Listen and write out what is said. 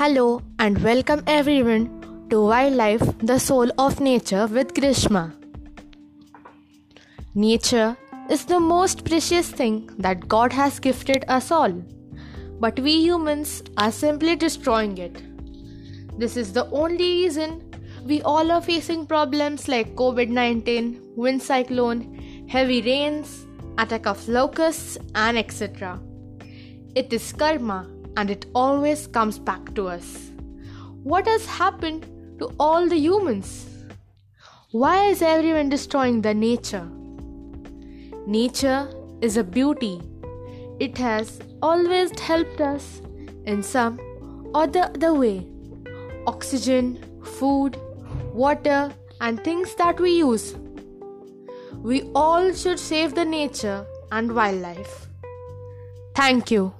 Hello and welcome everyone to Wildlife, the Soul of Nature with Grishma. Nature is the most precious thing that God has gifted us all, but we humans are simply destroying it. This is the only reason we all are facing problems like COVID 19, wind cyclone, heavy rains, attack of locusts, and etc. It is karma and it always comes back to us. What has happened to all the humans? Why is everyone destroying the nature? Nature is a beauty. It has always helped us in some or the other way. Oxygen, food, water, and things that we use. We all should save the nature and wildlife. Thank you.